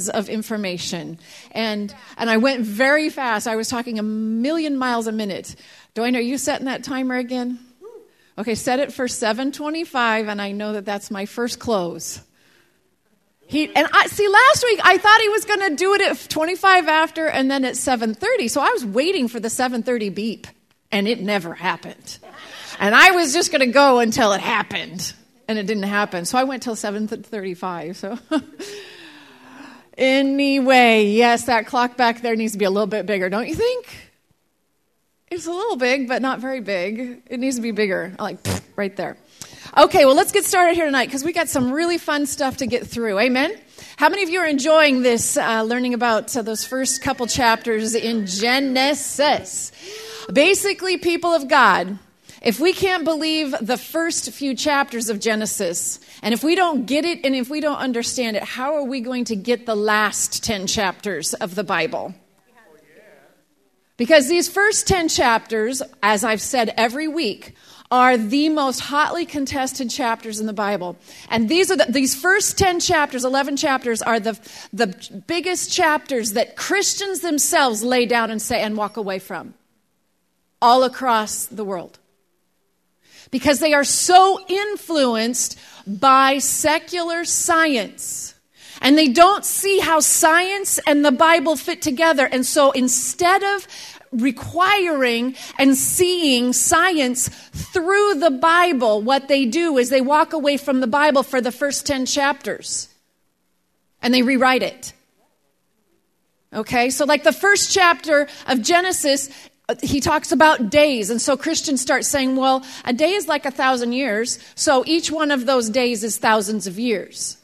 tons of information. And, and I went very fast. I was talking a million miles a minute. Dwayne, are you setting that timer again? Okay, set it for 725, and I know that that's my first close. He, and I see last week I thought he was going to do it at 25 after and then at 7:30. So I was waiting for the 7:30 beep and it never happened. And I was just going to go until it happened and it didn't happen. So I went till 7:35. So anyway, yes, that clock back there needs to be a little bit bigger, don't you think? It's a little big, but not very big. It needs to be bigger. Like right there. Okay, well, let's get started here tonight because we got some really fun stuff to get through. Amen? How many of you are enjoying this, uh, learning about uh, those first couple chapters in Genesis? Basically, people of God, if we can't believe the first few chapters of Genesis, and if we don't get it and if we don't understand it, how are we going to get the last 10 chapters of the Bible? Because these first 10 chapters, as I've said every week, are the most hotly contested chapters in the Bible. And these are the, these first 10 chapters, 11 chapters are the, the biggest chapters that Christians themselves lay down and say and walk away from all across the world. Because they are so influenced by secular science. And they don't see how science and the Bible fit together. And so instead of requiring and seeing science through the Bible, what they do is they walk away from the Bible for the first 10 chapters and they rewrite it. Okay, so like the first chapter of Genesis, he talks about days. And so Christians start saying, well, a day is like a thousand years. So each one of those days is thousands of years.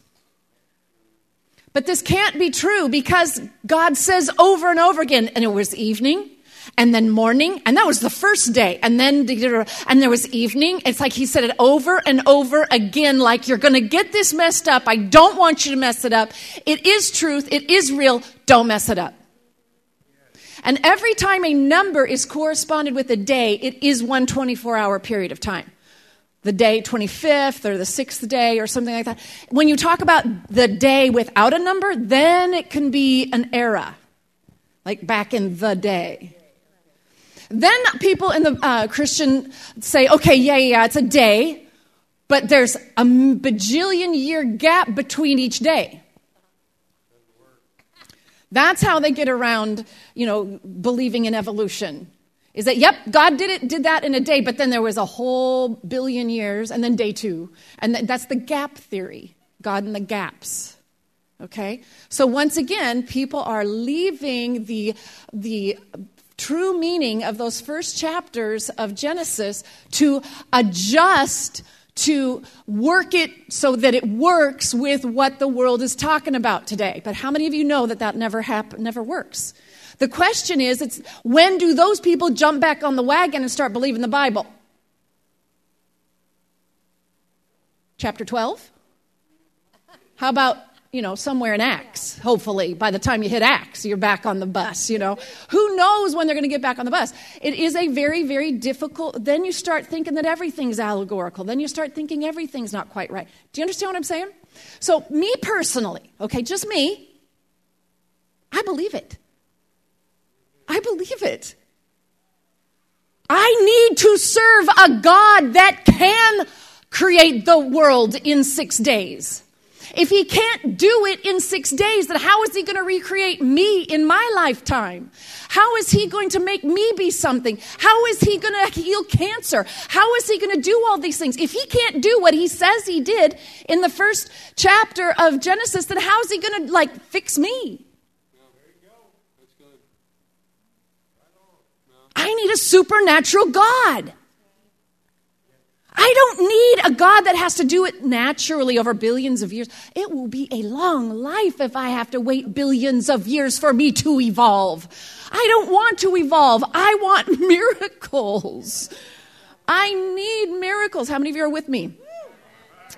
But this can't be true because God says over and over again, and it was evening, and then morning, and that was the first day, and then and there was evening. It's like he said it over and over again, like you're going to get this messed up. I don't want you to mess it up. It is truth. It is real. Don't mess it up. And every time a number is corresponded with a day, it is one 24 hour period of time. The day 25th or the sixth day or something like that. When you talk about the day without a number, then it can be an era, like back in the day. Then people in the uh, Christian say, okay, yeah, yeah, it's a day, but there's a bajillion year gap between each day. That's how they get around, you know, believing in evolution. Is that, yep, God did it, did that in a day, but then there was a whole billion years, and then day two. And that's the gap theory God in the gaps. Okay? So once again, people are leaving the, the true meaning of those first chapters of Genesis to adjust to work it so that it works with what the world is talking about today. But how many of you know that that never happen, never works? The question is, it's when do those people jump back on the wagon and start believing the Bible? Chapter 12? How about you know, somewhere in Acts, hopefully. By the time you hit Acts, you're back on the bus, you know. Who knows when they're going to get back on the bus? It is a very, very difficult. Then you start thinking that everything's allegorical. Then you start thinking everything's not quite right. Do you understand what I'm saying? So, me personally, okay, just me, I believe it. I believe it. I need to serve a God that can create the world in six days. If he can't do it in six days, then how is he going to recreate me in my lifetime? How is he going to make me be something? How is he going to heal cancer? How is he going to do all these things? If he can't do what he says he did in the first chapter of Genesis, then how is he going to like fix me? I need a supernatural God. I don't need a God that has to do it naturally over billions of years. It will be a long life if I have to wait billions of years for me to evolve. I don't want to evolve. I want miracles. I need miracles. How many of you are with me?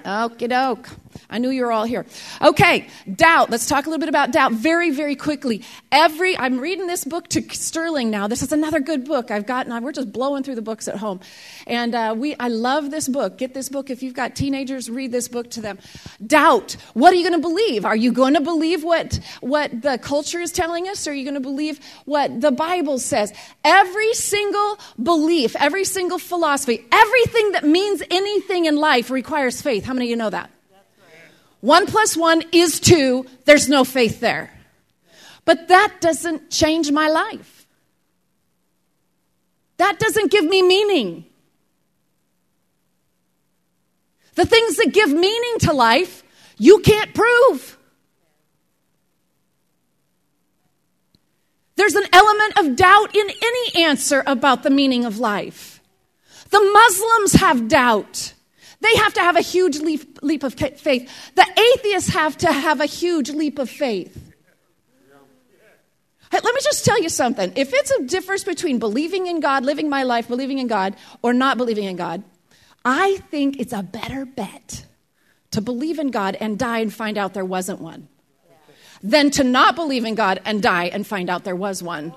Okie doke. I knew you were all here. Okay, doubt. Let's talk a little bit about doubt very, very quickly. Every, I'm reading this book to Sterling now. This is another good book I've gotten. We're just blowing through the books at home. And uh, we, I love this book. Get this book. If you've got teenagers, read this book to them. Doubt. What are you going to believe? Are you going to believe what, what the culture is telling us? Or are you going to believe what the Bible says? Every single belief, every single philosophy, everything that means anything in life requires faith. How many of you know that? One plus one is two. There's no faith there. But that doesn't change my life. That doesn't give me meaning. The things that give meaning to life, you can't prove. There's an element of doubt in any answer about the meaning of life. The Muslims have doubt. They have to have a huge leap, leap of faith. The atheists have to have a huge leap of faith. Hey, let me just tell you something. If it's a difference between believing in God, living my life, believing in God, or not believing in God, I think it's a better bet to believe in God and die and find out there wasn't one than to not believe in God and die and find out there was one.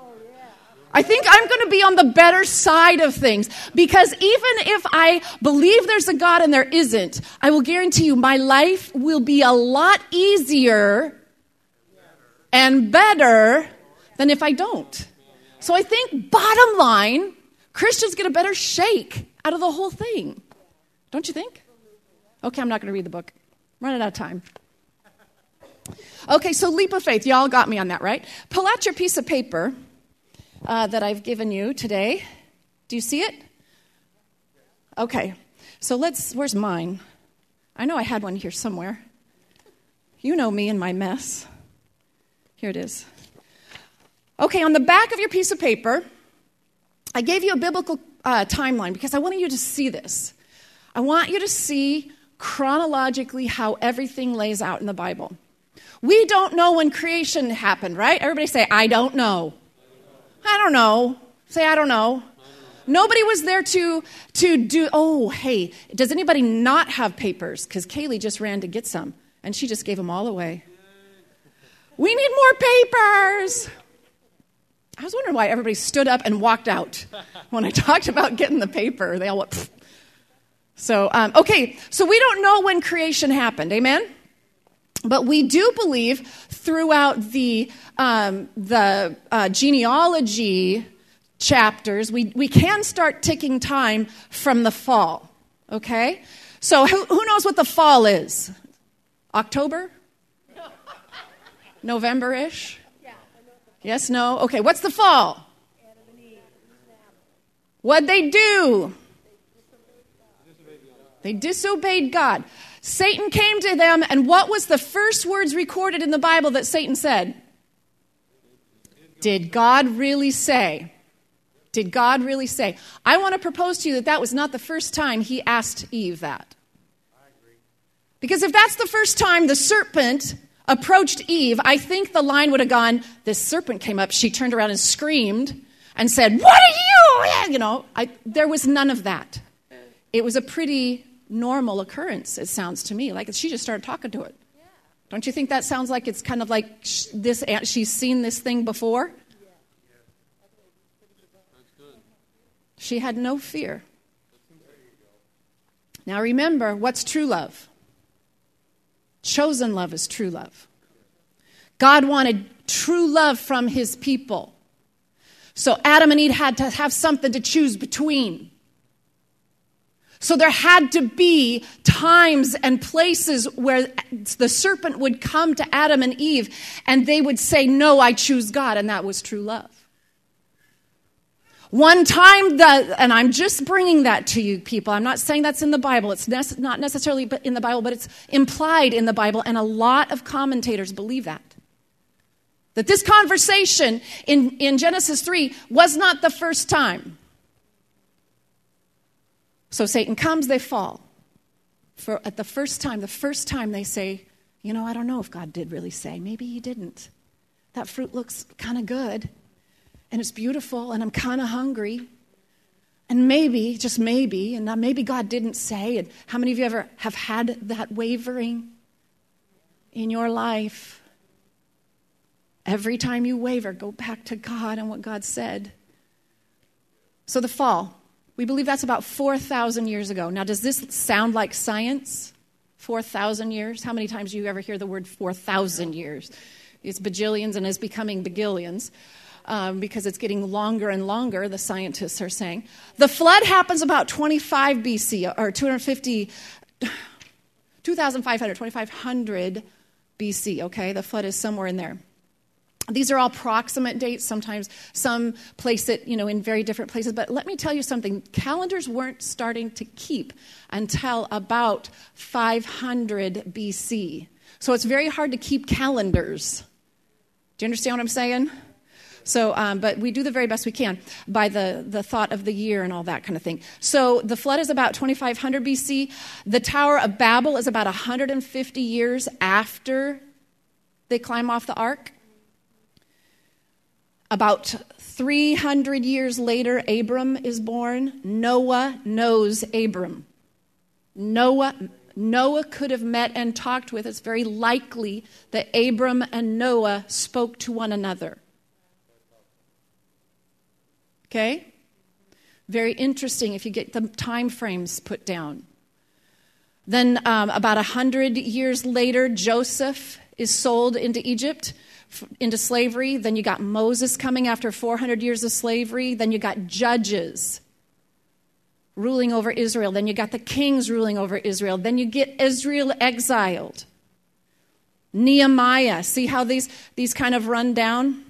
I think I'm going to be on the better side of things because even if I believe there's a God and there isn't, I will guarantee you my life will be a lot easier and better than if I don't. So I think, bottom line, Christians get a better shake out of the whole thing. Don't you think? Okay, I'm not going to read the book. I'm running out of time. Okay, so leap of faith. Y'all got me on that, right? Pull out your piece of paper uh, that I've given you today. Do you see it? Okay, so let's, where's mine? I know I had one here somewhere. You know me and my mess. Here it is. Okay, on the back of your piece of paper, I gave you a biblical uh, timeline because I wanted you to see this. I want you to see chronologically how everything lays out in the Bible. We don't know when creation happened, right? Everybody say, I don't know. I don't know. Say, I don't know. Nobody was there to, to do, oh, hey, does anybody not have papers? Because Kaylee just ran to get some, and she just gave them all away. We need more papers. I was wondering why everybody stood up and walked out when I talked about getting the paper. They all went, Pfft. so, um, okay, so we don't know when creation happened, amen? But we do believe throughout the, um, the uh, genealogy chapters, we, we can start ticking time from the fall. Okay? So, who, who knows what the fall is? October? November ish? Yes, no? Okay, what's the fall? What'd they do? They disobeyed God. Satan came to them, and what was the first words recorded in the Bible that Satan said? Did God really say? Did God really say? I want to propose to you that that was not the first time he asked Eve that. Because if that's the first time the serpent approached Eve, I think the line would have gone, This serpent came up, she turned around and screamed and said, What are you? You know, I, there was none of that. It was a pretty normal occurrence, it sounds to me. Like she just started talking to it. Don't you think that sounds like it's kind of like sh- this? She's seen this thing before. She had no fear. Now remember, what's true love? Chosen love is true love. God wanted true love from his people. So Adam and Eve had to have something to choose between. So there had to be times and places where the serpent would come to Adam and Eve and they would say, No, I choose God. And that was true love. One time, the, and I'm just bringing that to you, people. I'm not saying that's in the Bible. It's not necessarily in the Bible, but it's implied in the Bible, and a lot of commentators believe that. That this conversation in, in Genesis 3 was not the first time. So Satan comes, they fall. For at the first time, the first time they say, you know, I don't know if God did really say. Maybe he didn't. That fruit looks kind of good and it's beautiful and I'm kind of hungry. And maybe, just maybe, and maybe God didn't say. And how many of you ever have had that wavering? in your life. Every time you waver, go back to God and what God said. So, the fall, we believe that's about 4,000 years ago. Now, does this sound like science? 4,000 years? How many times do you ever hear the word 4,000 years? It's bajillions and is becoming bagillions. Um, because it's getting longer and longer, the scientists are saying. The flood happens about 25 BC, or 250, 2,500, 2,500 BC, okay? The flood is somewhere in there. These are all proximate dates. Sometimes some place it, you know, in very different places. But let me tell you something. Calendars weren't starting to keep until about 500 BC. So it's very hard to keep calendars. Do you understand what I'm saying? So, um, but we do the very best we can by the, the thought of the year and all that kind of thing. So the flood is about 2500 BC. The Tower of Babel is about 150 years after they climb off the ark. About 300 years later, Abram is born. Noah knows Abram. Noah, Noah could have met and talked with. It's very likely that Abram and Noah spoke to one another. Okay? Very interesting if you get the time frames put down. Then, um, about a hundred years later, Joseph is sold into Egypt into slavery. Then you got Moses coming after 400 years of slavery. Then you got judges ruling over Israel. Then you got the kings ruling over Israel. Then you get Israel exiled. Nehemiah, see how these, these kind of run down?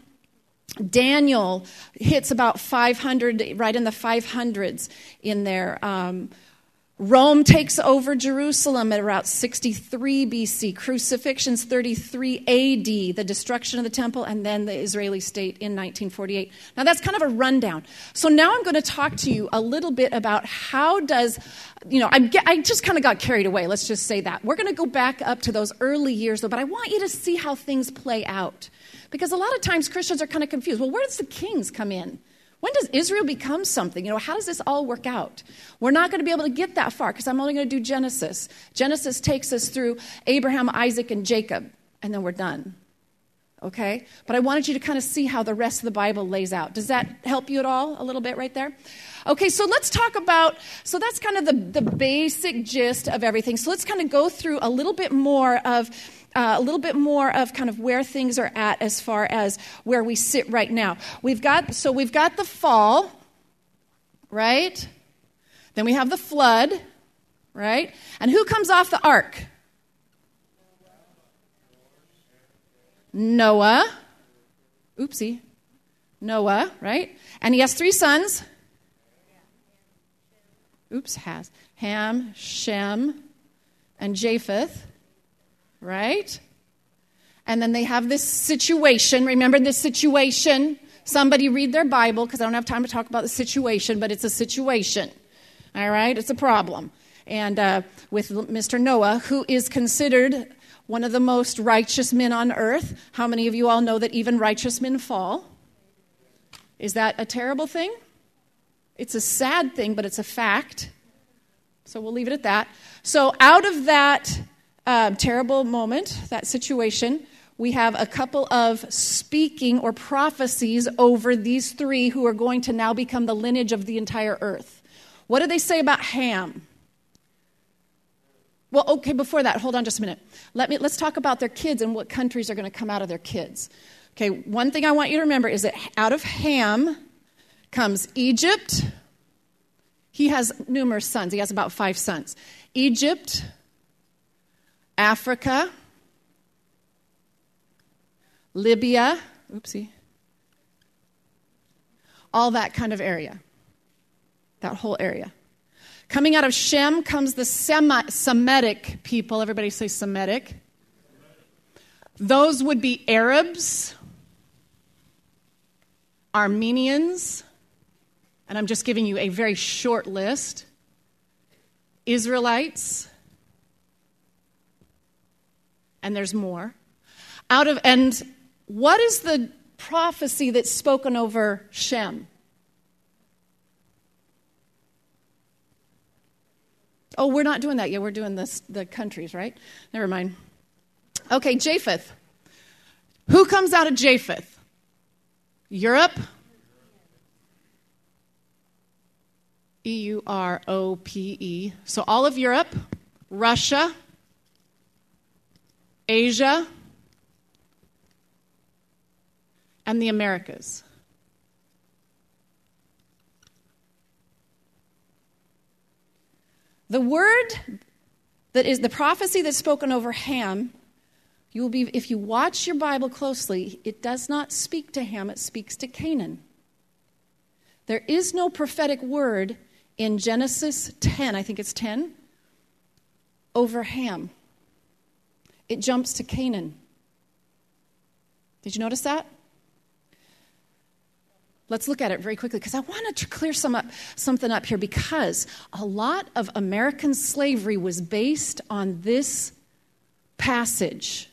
Daniel hits about 500, right in the 500s in there. Um, Rome takes over Jerusalem at about 63 BC, crucifixions 33 AD, the destruction of the temple, and then the Israeli state in 1948. Now that's kind of a rundown. So now I'm going to talk to you a little bit about how does, you know, I, I just kind of got carried away, let's just say that. We're going to go back up to those early years, though, but I want you to see how things play out. Because a lot of times Christians are kind of confused. Well, where does the kings come in? When does Israel become something? You know, how does this all work out? We're not going to be able to get that far because I'm only going to do Genesis. Genesis takes us through Abraham, Isaac, and Jacob, and then we're done. Okay? But I wanted you to kind of see how the rest of the Bible lays out. Does that help you at all a little bit right there? Okay, so let's talk about, so that's kind of the, the basic gist of everything. So let's kind of go through a little bit more of uh, a little bit more of kind of where things are at as far as where we sit right now. We've got so we've got the fall, right? Then we have the flood, right? And who comes off the ark? Noah. Oopsie. Noah, right? And he has three sons. Oops, has. Ham, Shem, and Japheth right? And then they have this situation. Remember this situation? Somebody read their Bible because I don't have time to talk about the situation, but it's a situation. All right? It's a problem. And uh, with Mr. Noah, who is considered one of the most righteous men on earth. How many of you all know that even righteous men fall? Is that a terrible thing? It's a sad thing, but it's a fact. So we'll leave it at that. So, out of that uh, terrible moment, that situation, we have a couple of speaking or prophecies over these three who are going to now become the lineage of the entire earth. What do they say about Ham? Well, okay, before that, hold on just a minute. Let me, let's talk about their kids and what countries are going to come out of their kids. Okay, one thing I want you to remember is that out of Ham comes Egypt. He has numerous sons, he has about five sons. Egypt, Africa, Libya, oopsie, all that kind of area, that whole area. Coming out of Shem comes the Semitic people. Everybody say Semitic. Those would be Arabs, Armenians, and I'm just giving you a very short list, Israelites, and there's more. Out of and what is the prophecy that's spoken over Shem? Oh, we're not doing that yet. We're doing this, the countries, right? Never mind. Okay, Japheth. Who comes out of Japheth? Europe? E U R O P E. So all of Europe, Russia, Asia, and the Americas. The word that is the prophecy that's spoken over Ham, you will be if you watch your Bible closely, it does not speak to Ham, it speaks to Canaan. There is no prophetic word in Genesis 10, I think it's 10, over Ham. It jumps to Canaan. Did you notice that? Let's look at it very quickly because I wanted to clear some up, something up here because a lot of American slavery was based on this passage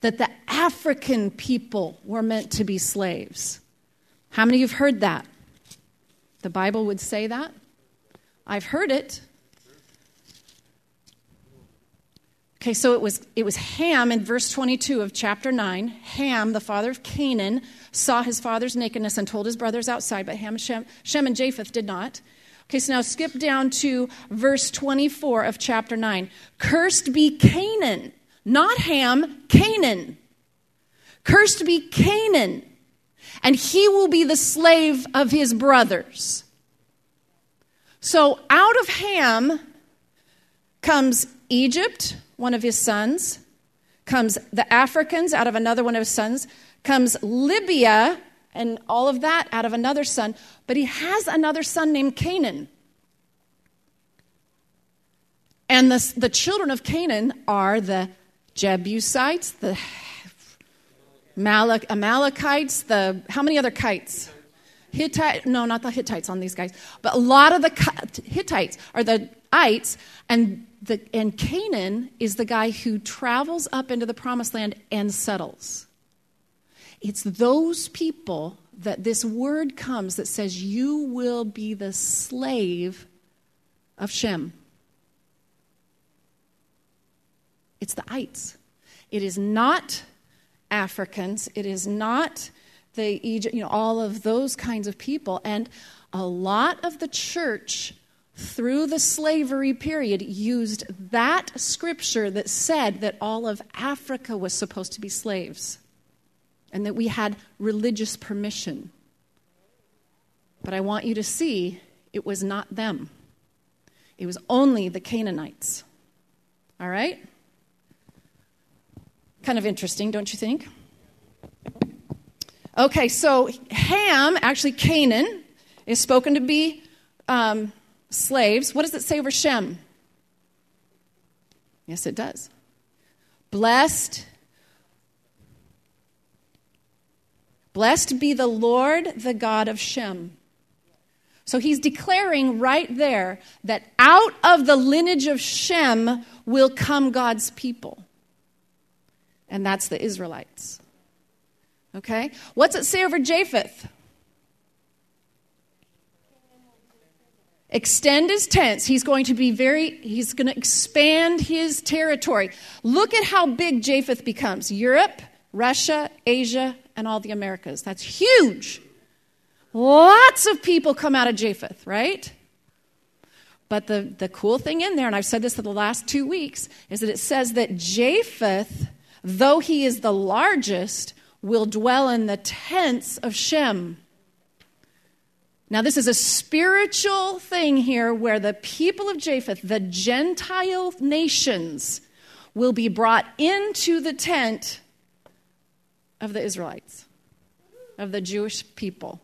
that the African people were meant to be slaves. How many of you have heard that? The Bible would say that? I've heard it. Okay, so it was, it was Ham in verse 22 of chapter 9. Ham, the father of Canaan, saw his father's nakedness and told his brothers outside, but Ham, Shem, Shem and Japheth did not. Okay, so now skip down to verse 24 of chapter 9. Cursed be Canaan, not Ham, Canaan. Cursed be Canaan, and he will be the slave of his brothers. So out of Ham comes Egypt, one of his sons, comes the Africans out of another one of his sons, comes Libya and all of that out of another son, but he has another son named Canaan. And the, the children of Canaan are the Jebusites, the Malach, Amalekites, the how many other kites? Hittite, no, not the Hittites on these guys, but a lot of the Hittites are the ites, and the, and Canaan is the guy who travels up into the promised land and settles. It's those people that this word comes that says, You will be the slave of Shem. It's the ites. It is not Africans. It is not the Egypt, you know, all of those kinds of people. And a lot of the church through the slavery period used that scripture that said that all of Africa was supposed to be slaves and that we had religious permission. But I want you to see it was not them, it was only the Canaanites. All right? Kind of interesting, don't you think? Okay, so Ham, actually Canaan, is spoken to be um, slaves. What does it say over Shem? Yes, it does. Blessed. Blessed be the Lord, the God of Shem. So he's declaring right there that out of the lineage of Shem will come God's people. And that's the Israelites. Okay? What's it say over Japheth? Extend his tents. He's going to be very, he's going to expand his territory. Look at how big Japheth becomes Europe, Russia, Asia, and all the Americas. That's huge. Lots of people come out of Japheth, right? But the, the cool thing in there, and I've said this for the last two weeks, is that it says that Japheth, though he is the largest, will dwell in the tents of Shem. Now, this is a spiritual thing here where the people of Japheth, the Gentile nations, will be brought into the tent of the Israelites, of the Jewish people.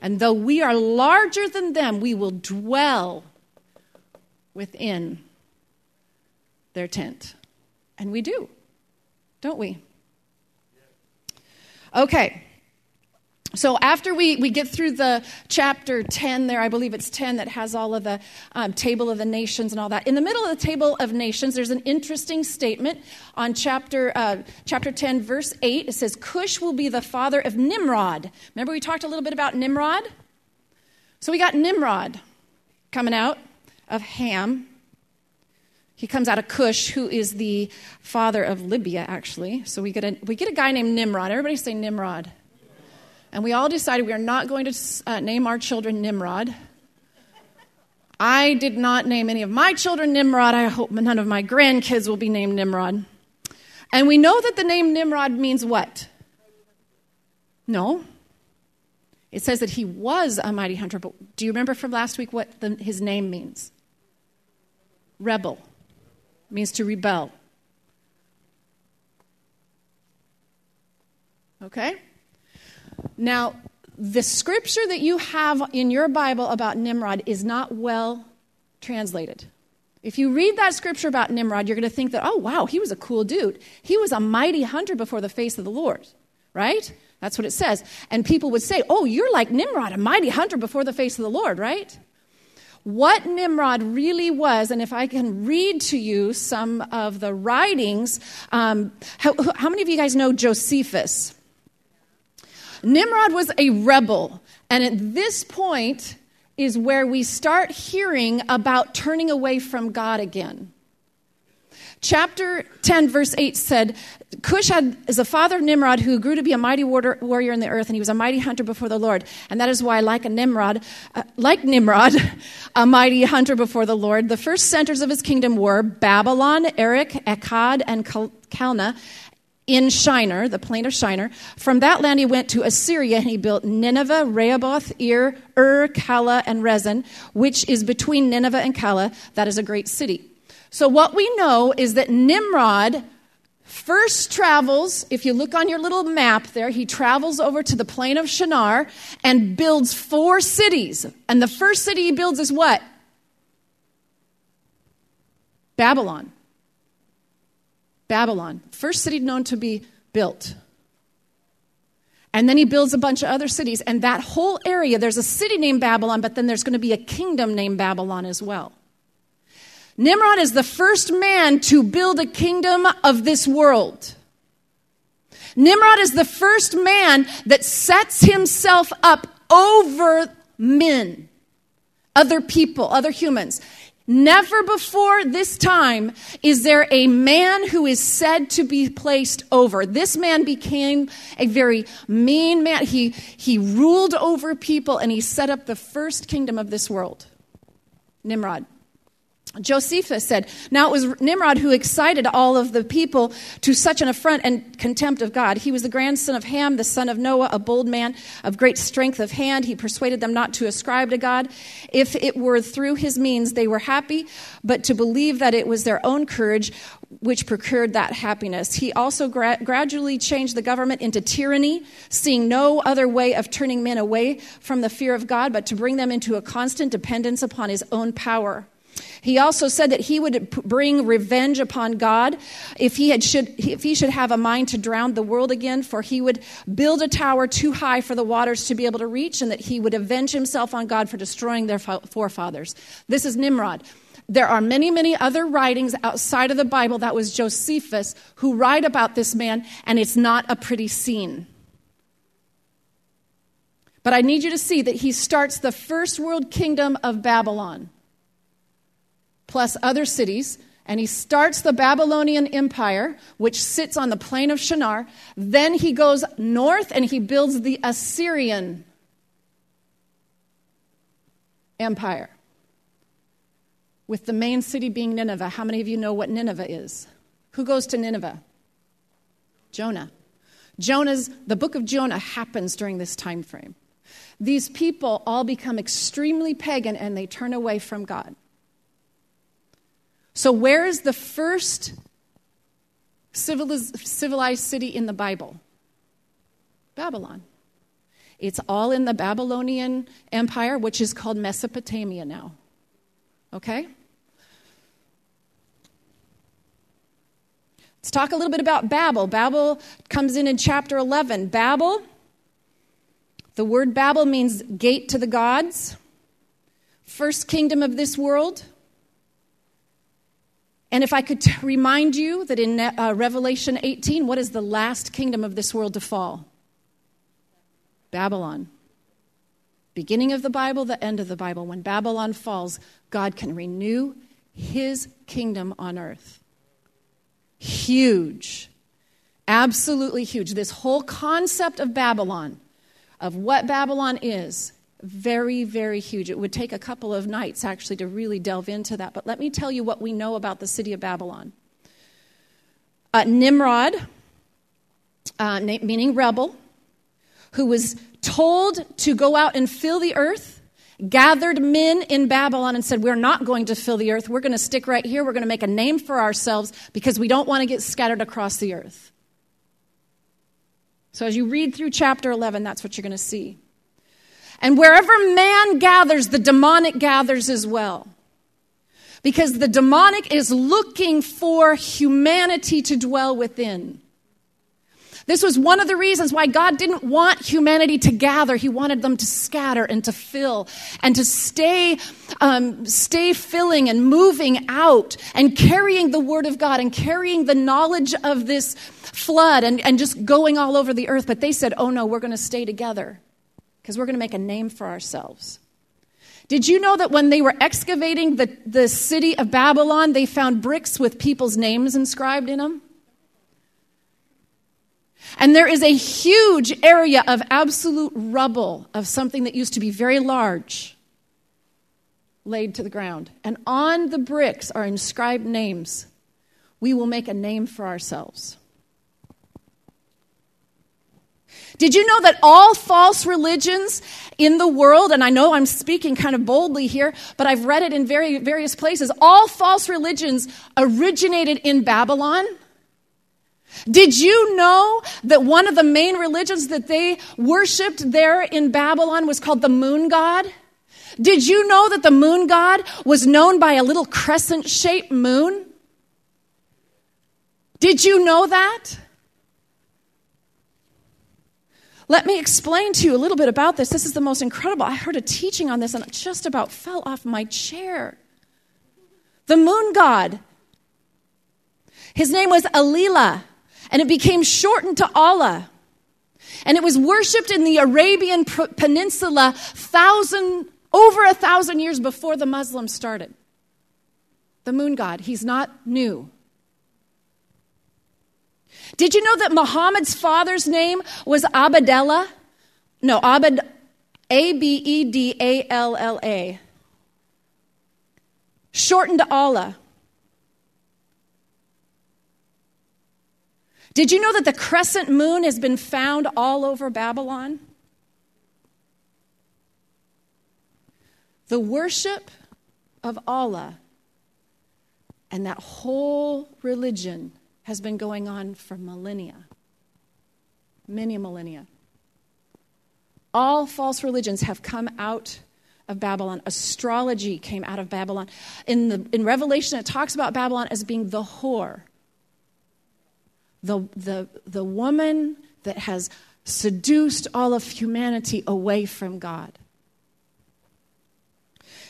And though we are larger than them, we will dwell within their tent. And we do, don't we? Okay. So after we, we get through the chapter 10 there, I believe it's 10 that has all of the um, table of the nations and all that. In the middle of the table of nations, there's an interesting statement on chapter, uh, chapter 10, verse 8. It says, Cush will be the father of Nimrod. Remember we talked a little bit about Nimrod? So we got Nimrod coming out of Ham. He comes out of Cush, who is the father of Libya, actually. So we get a, we get a guy named Nimrod. Everybody say Nimrod. And we all decided we are not going to uh, name our children Nimrod. I did not name any of my children Nimrod. I hope none of my grandkids will be named Nimrod. And we know that the name Nimrod means what? No. It says that he was a mighty hunter, but do you remember from last week what the, his name means? Rebel. It means to rebel. Okay? Now, the scripture that you have in your Bible about Nimrod is not well translated. If you read that scripture about Nimrod, you're going to think that, oh, wow, he was a cool dude. He was a mighty hunter before the face of the Lord, right? That's what it says. And people would say, oh, you're like Nimrod, a mighty hunter before the face of the Lord, right? What Nimrod really was, and if I can read to you some of the writings, um, how, how many of you guys know Josephus? Nimrod was a rebel. And at this point is where we start hearing about turning away from God again. Chapter 10, verse 8 said, Cush had, is the father of Nimrod who grew to be a mighty warrior in the earth, and he was a mighty hunter before the Lord. And that is why, like a Nimrod, uh, like Nimrod, a mighty hunter before the Lord, the first centers of his kingdom were Babylon, Erech, Akkad, and Calneh in Shinar, the plain of Shinar. From that land he went to Assyria and he built Nineveh, Rehoboth, Ir, Ur, Calah, and Resen, which is between Nineveh and Calah. That is a great city. So what we know is that Nimrod first travels, if you look on your little map there, he travels over to the plain of Shinar and builds four cities. And the first city he builds is what? Babylon. Babylon, first city known to be built. And then he builds a bunch of other cities. And that whole area, there's a city named Babylon, but then there's going to be a kingdom named Babylon as well. Nimrod is the first man to build a kingdom of this world. Nimrod is the first man that sets himself up over men, other people, other humans. Never before this time is there a man who is said to be placed over. This man became a very mean man. He, he ruled over people and he set up the first kingdom of this world Nimrod. Josephus said, Now it was Nimrod who excited all of the people to such an affront and contempt of God. He was the grandson of Ham, the son of Noah, a bold man of great strength of hand. He persuaded them not to ascribe to God. If it were through his means, they were happy, but to believe that it was their own courage which procured that happiness. He also gra- gradually changed the government into tyranny, seeing no other way of turning men away from the fear of God, but to bring them into a constant dependence upon his own power. He also said that he would bring revenge upon God if he, had should, if he should have a mind to drown the world again, for he would build a tower too high for the waters to be able to reach, and that he would avenge himself on God for destroying their forefathers. This is Nimrod. There are many, many other writings outside of the Bible. That was Josephus who write about this man, and it's not a pretty scene. But I need you to see that he starts the first world kingdom of Babylon plus other cities, and he starts the Babylonian Empire, which sits on the plain of Shinar. Then he goes north and he builds the Assyrian Empire, with the main city being Nineveh. How many of you know what Nineveh is? Who goes to Nineveh? Jonah. Jonah's the book of Jonah happens during this time frame. These people all become extremely pagan and they turn away from God. So, where is the first civilized city in the Bible? Babylon. It's all in the Babylonian Empire, which is called Mesopotamia now. Okay? Let's talk a little bit about Babel. Babel comes in in chapter 11. Babel, the word Babel means gate to the gods, first kingdom of this world. And if I could t- remind you that in uh, Revelation 18, what is the last kingdom of this world to fall? Babylon. Beginning of the Bible, the end of the Bible. When Babylon falls, God can renew his kingdom on earth. Huge. Absolutely huge. This whole concept of Babylon, of what Babylon is, very, very huge. It would take a couple of nights actually to really delve into that. But let me tell you what we know about the city of Babylon. Uh, Nimrod, uh, meaning rebel, who was told to go out and fill the earth, gathered men in Babylon and said, We're not going to fill the earth. We're going to stick right here. We're going to make a name for ourselves because we don't want to get scattered across the earth. So as you read through chapter 11, that's what you're going to see. And wherever man gathers, the demonic gathers as well. Because the demonic is looking for humanity to dwell within. This was one of the reasons why God didn't want humanity to gather. He wanted them to scatter and to fill and to stay, um, stay filling and moving out and carrying the word of God and carrying the knowledge of this flood and, and just going all over the earth. But they said, oh no, we're going to stay together because we're going to make a name for ourselves. Did you know that when they were excavating the, the city of Babylon, they found bricks with people's names inscribed in them? And there is a huge area of absolute rubble of something that used to be very large laid to the ground. And on the bricks are inscribed names. We will make a name for ourselves. Did you know that all false religions in the world, and I know I'm speaking kind of boldly here, but I've read it in very, various places, all false religions originated in Babylon? Did you know that one of the main religions that they worshiped there in Babylon was called the moon god? Did you know that the moon god was known by a little crescent shaped moon? Did you know that? Let me explain to you a little bit about this. This is the most incredible. I heard a teaching on this and just about fell off my chair. The moon god. His name was Alila, and it became shortened to Allah. And it was worshipped in the Arabian Peninsula thousand, over a thousand years before the Muslims started. The moon god, he's not new. Did you know that Muhammad's father's name was Abdallah? No, Abd, A B E D A L L A. Shortened to Allah. Did you know that the crescent moon has been found all over Babylon? The worship of Allah and that whole religion has been going on for millennia. Many millennia. All false religions have come out of Babylon. Astrology came out of Babylon. In, the, in Revelation, it talks about Babylon as being the whore, the, the, the woman that has seduced all of humanity away from God.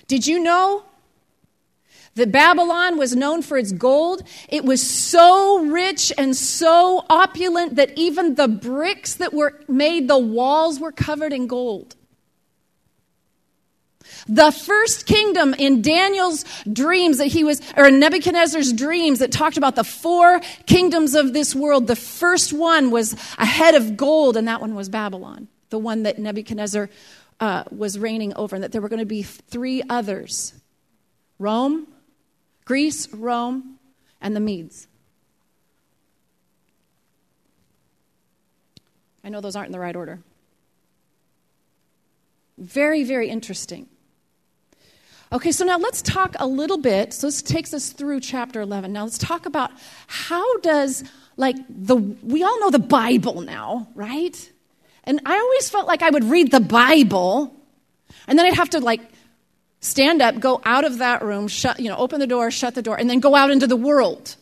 Did you know that Babylon was known for its gold. It was so rich and so opulent that even the bricks that were made, the walls were covered in gold. The first kingdom in Daniel's dreams that he was, or Nebuchadnezzar's dreams that talked about the four kingdoms of this world, the first one was a head of gold, and that one was Babylon, the one that Nebuchadnezzar uh, was reigning over, and that there were going to be three others Rome, Greece, Rome, and the Medes. I know those aren't in the right order. Very, very interesting. Okay, so now let's talk a little bit. So this takes us through chapter 11. Now let's talk about how does, like, the, we all know the Bible now, right? And I always felt like I would read the Bible, and then I'd have to, like, stand up, go out of that room, shut, you know, open the door, shut the door, and then go out into the world.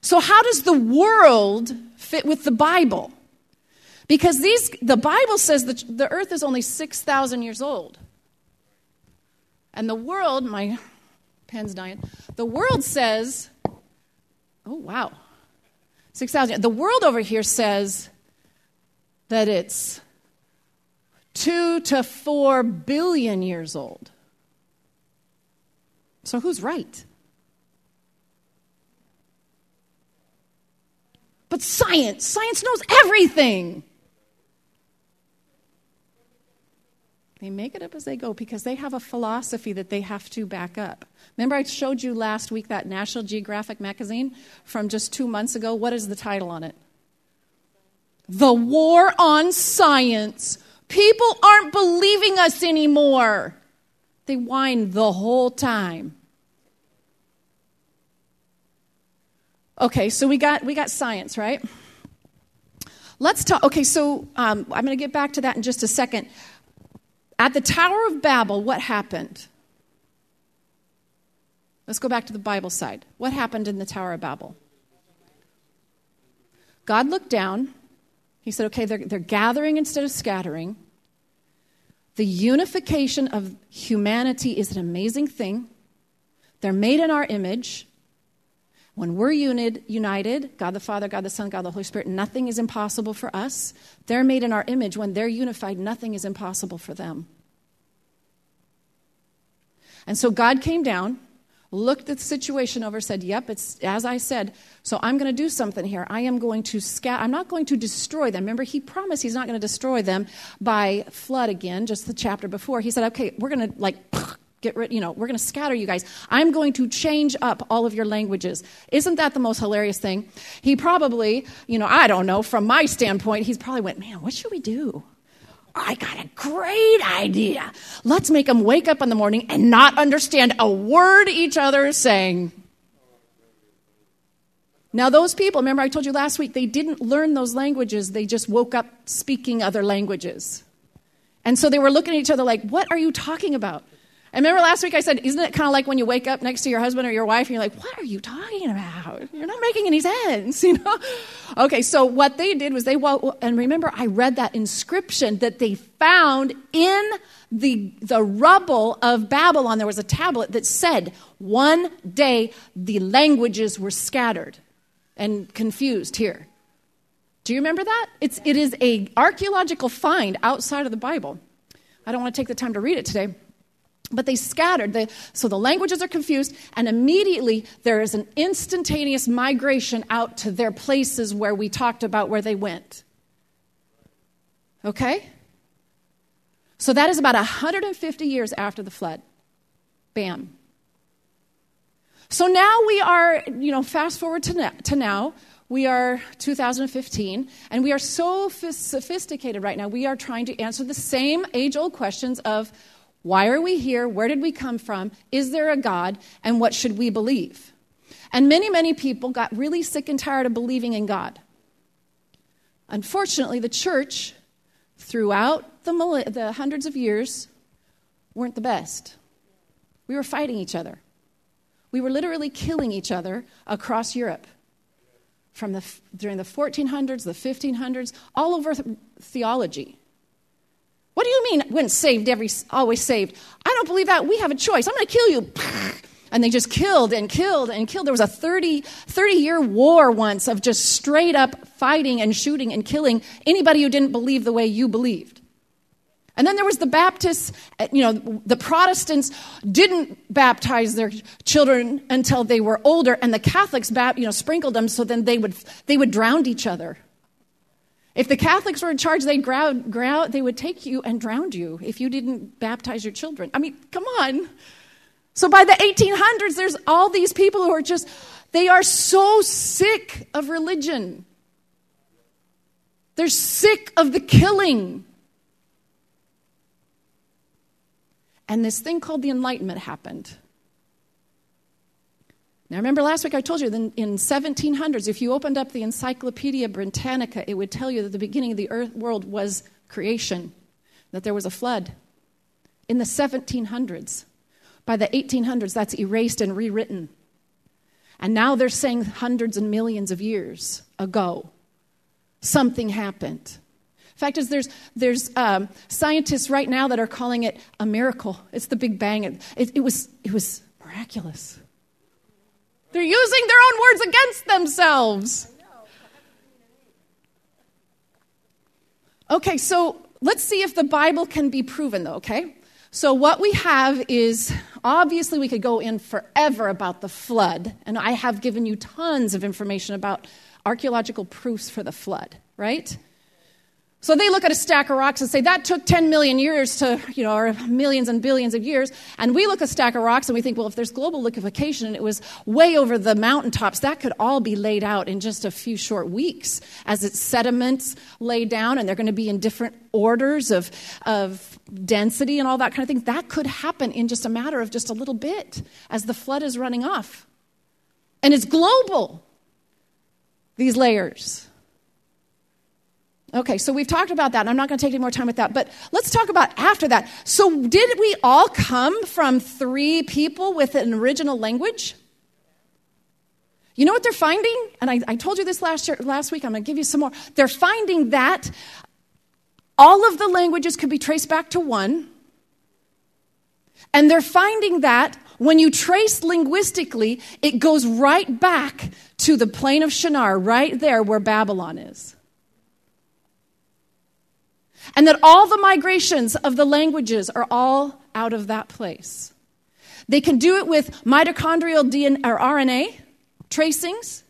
So how does the world fit with the Bible? Because these, the Bible says that the earth is only 6,000 years old. And the world, my pen's dying, the world says, oh, wow, 6,000. The world over here says that it's two to four billion years old. So who's right? But science, science knows everything. They make it up as they go because they have a philosophy that they have to back up. Remember, I showed you last week that National Geographic magazine from just two months ago? What is the title on it? The War on Science. People aren't believing us anymore. They whine the whole time. Okay, so we got we got science, right? Let's talk. Okay, so um, I'm going to get back to that in just a second. At the Tower of Babel, what happened? Let's go back to the Bible side. What happened in the Tower of Babel? God looked down. He said, okay, they're, they're gathering instead of scattering. The unification of humanity is an amazing thing. They're made in our image. When we're united, God the Father, God the Son, God the Holy Spirit, nothing is impossible for us. They're made in our image. When they're unified, nothing is impossible for them. And so God came down, looked at the situation over, said, Yep, it's as I said. So I'm going to do something here. I am going to scatter, I'm not going to destroy them. Remember, he promised he's not going to destroy them by flood again, just the chapter before. He said, Okay, we're going to like get rid, you know, we're going to scatter you guys. I'm going to change up all of your languages. Isn't that the most hilarious thing? He probably, you know, I don't know, from my standpoint, he's probably went, man, what should we do? I got a great idea. Let's make them wake up in the morning and not understand a word each other is saying. Now, those people, remember I told you last week, they didn't learn those languages, they just woke up speaking other languages. And so they were looking at each other like, What are you talking about? And remember last week I said, isn't it kind of like when you wake up next to your husband or your wife and you're like, what are you talking about? You're not making any sense, you know? Okay, so what they did was they, and remember I read that inscription that they found in the, the rubble of Babylon. There was a tablet that said, one day the languages were scattered and confused here. Do you remember that? It's, it is a archaeological find outside of the Bible. I don't want to take the time to read it today. But they scattered, so the languages are confused, and immediately there is an instantaneous migration out to their places where we talked about where they went. Okay? So that is about 150 years after the flood. Bam. So now we are, you know, fast forward to now, to now we are 2015, and we are so sophisticated right now. We are trying to answer the same age old questions of why are we here? Where did we come from? Is there a God? And what should we believe? And many, many people got really sick and tired of believing in God. Unfortunately, the church, throughout the, the hundreds of years, weren't the best. We were fighting each other. We were literally killing each other across Europe. From the, during the 1400s, the 1500s, all over theology. What do you mean when saved, every, always saved? I don't believe that. We have a choice. I'm going to kill you. And they just killed and killed and killed. There was a 30, 30 year war once of just straight up fighting and shooting and killing anybody who didn't believe the way you believed. And then there was the Baptists, uh, you know, the Protestants didn't baptize their children until they were older, and the Catholics, you know, sprinkled them so then they would, they would drown each other. If the Catholics were in charge, they'd ground, ground, they would take you and drown you if you didn't baptize your children. I mean, come on. So by the 1800s, there's all these people who are just, they are so sick of religion. They're sick of the killing. And this thing called the Enlightenment happened. Now, remember last week I told you that in 1700s, if you opened up the Encyclopedia Britannica, it would tell you that the beginning of the earth world was creation, that there was a flood. In the 1700s, by the 1800s, that's erased and rewritten. And now they're saying hundreds and millions of years ago, something happened. Fact is, there's, there's um, scientists right now that are calling it a miracle. It's the Big Bang. It, it, it was, it was miraculous. They're using their own words against themselves. Okay, so let's see if the Bible can be proven, though, okay? So, what we have is obviously we could go in forever about the flood, and I have given you tons of information about archaeological proofs for the flood, right? So they look at a stack of rocks and say that took 10 million years to, you know, or millions and billions of years. And we look at a stack of rocks and we think, well, if there's global liquefaction and it was way over the mountaintops, that could all be laid out in just a few short weeks as its sediments lay down and they're going to be in different orders of, of density and all that kind of thing. That could happen in just a matter of just a little bit as the flood is running off. And it's global, these layers. Okay, so we've talked about that, I'm not going to take any more time with that, but let's talk about after that. So, did we all come from three people with an original language? You know what they're finding? And I, I told you this last, year, last week, I'm going to give you some more. They're finding that all of the languages could be traced back to one, and they're finding that when you trace linguistically, it goes right back to the plain of Shinar, right there where Babylon is and that all the migrations of the languages are all out of that place. They can do it with mitochondrial DNA or RNA tracings,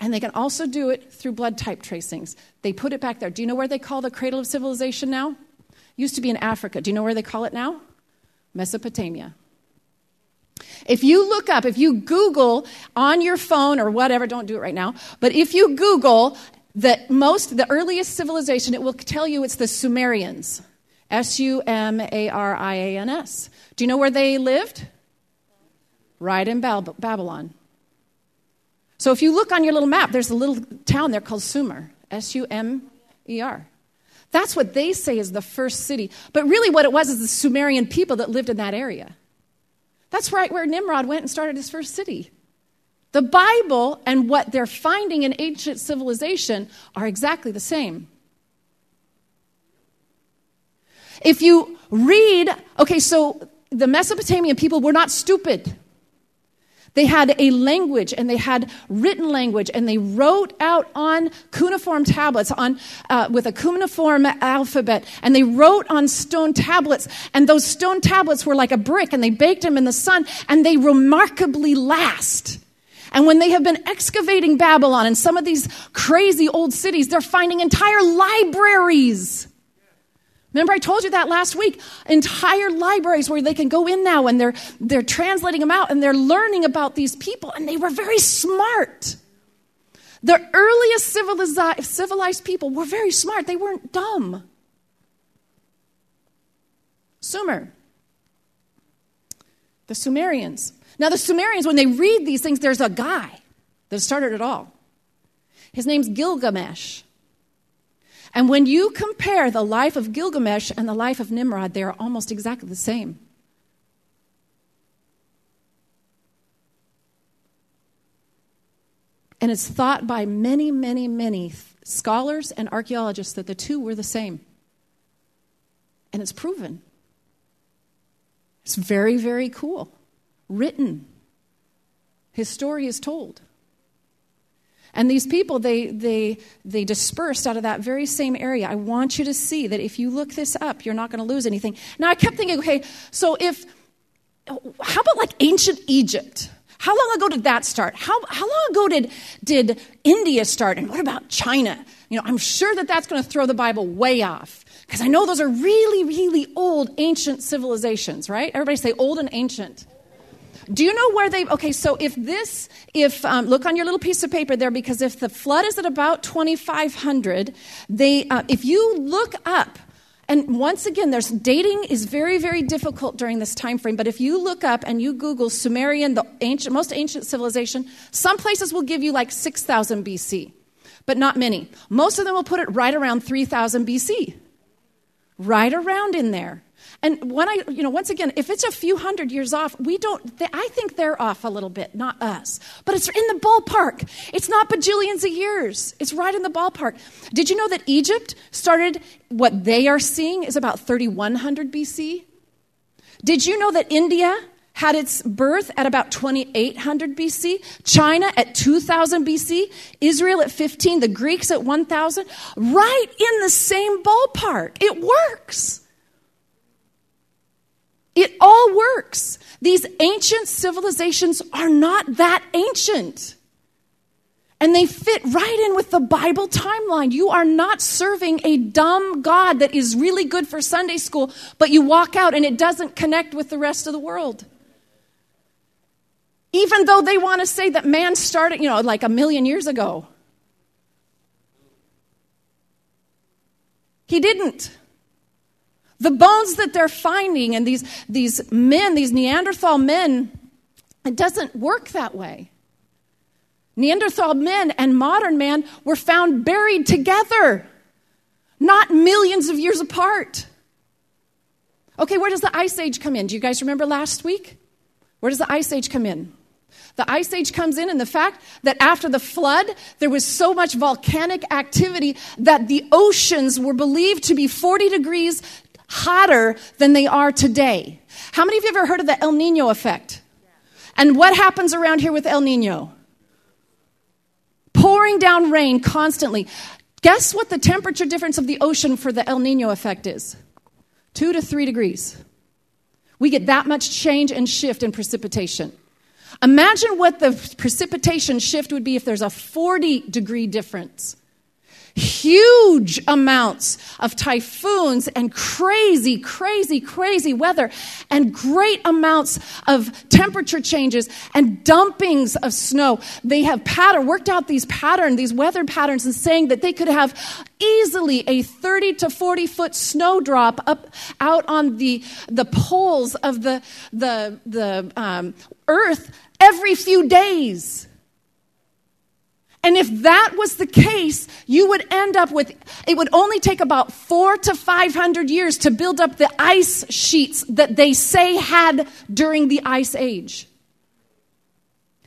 and they can also do it through blood type tracings. They put it back there. Do you know where they call the cradle of civilization now? Used to be in Africa. Do you know where they call it now? Mesopotamia. If you look up, if you Google on your phone or whatever, don't do it right now, but if you Google that most, the earliest civilization, it will tell you it's the Sumerians. S U M A R I A N S. Do you know where they lived? Right in Babylon. So if you look on your little map, there's a little town there called Sumer. S U M E R. That's what they say is the first city. But really, what it was is the Sumerian people that lived in that area. That's right where Nimrod went and started his first city. The Bible and what they're finding in ancient civilization are exactly the same. If you read, okay, so the Mesopotamian people were not stupid. They had a language and they had written language and they wrote out on cuneiform tablets on, uh, with a cuneiform alphabet and they wrote on stone tablets and those stone tablets were like a brick and they baked them in the sun and they remarkably last. And when they have been excavating Babylon and some of these crazy old cities, they're finding entire libraries. Remember, I told you that last week. Entire libraries where they can go in now and they're, they're translating them out and they're learning about these people, and they were very smart. The earliest civilized, civilized people were very smart, they weren't dumb. Sumer, the Sumerians. Now, the Sumerians, when they read these things, there's a guy that started it all. His name's Gilgamesh. And when you compare the life of Gilgamesh and the life of Nimrod, they are almost exactly the same. And it's thought by many, many, many scholars and archaeologists that the two were the same. And it's proven. It's very, very cool written. His story is told. And these people, they, they, they dispersed out of that very same area. I want you to see that if you look this up, you're not going to lose anything. Now, I kept thinking, okay, so if, how about like ancient Egypt? How long ago did that start? How, how long ago did, did India start? And what about China? You know, I'm sure that that's going to throw the Bible way off. Because I know those are really, really old, ancient civilizations, right? Everybody say old and ancient. Do you know where they? Okay, so if this, if um, look on your little piece of paper there, because if the flood is at about 2,500, they, uh, if you look up. And once again, there's dating is very, very difficult during this time frame. But if you look up and you Google Sumerian, the ancient, most ancient civilization, some places will give you like 6,000 BC, but not many. Most of them will put it right around 3,000 BC, right around in there. And when I, you know, once again, if it's a few hundred years off, we don't, they, I think they're off a little bit, not us. But it's in the ballpark. It's not bajillions of years. It's right in the ballpark. Did you know that Egypt started, what they are seeing is about 3100 BC? Did you know that India had its birth at about 2800 BC, China at 2000 BC, Israel at 15, the Greeks at 1000, right in the same ballpark. It works. It all works. These ancient civilizations are not that ancient. And they fit right in with the Bible timeline. You are not serving a dumb God that is really good for Sunday school, but you walk out and it doesn't connect with the rest of the world. Even though they want to say that man started, you know, like a million years ago. He didn't. The bones that they're finding and these, these men, these Neanderthal men, it doesn't work that way. Neanderthal men and modern man were found buried together, not millions of years apart. Okay, where does the Ice Age come in? Do you guys remember last week? Where does the Ice Age come in? The Ice Age comes in, and the fact that after the flood, there was so much volcanic activity that the oceans were believed to be 40 degrees hotter than they are today. How many of you have ever heard of the El Nino effect? And what happens around here with El Nino? Pouring down rain constantly. Guess what the temperature difference of the ocean for the El Nino effect is? Two to three degrees. We get that much change and shift in precipitation. Imagine what the precipitation shift would be if there's a 40 degree difference huge amounts of typhoons and crazy, crazy, crazy weather and great amounts of temperature changes and dumpings of snow. They have pattern, worked out these pattern, these weather patterns and saying that they could have easily a 30 to 40 foot snowdrop up out on the, the poles of the, the, the um, earth every few days. And if that was the case, you would end up with, it would only take about four to 500 years to build up the ice sheets that they say had during the ice age.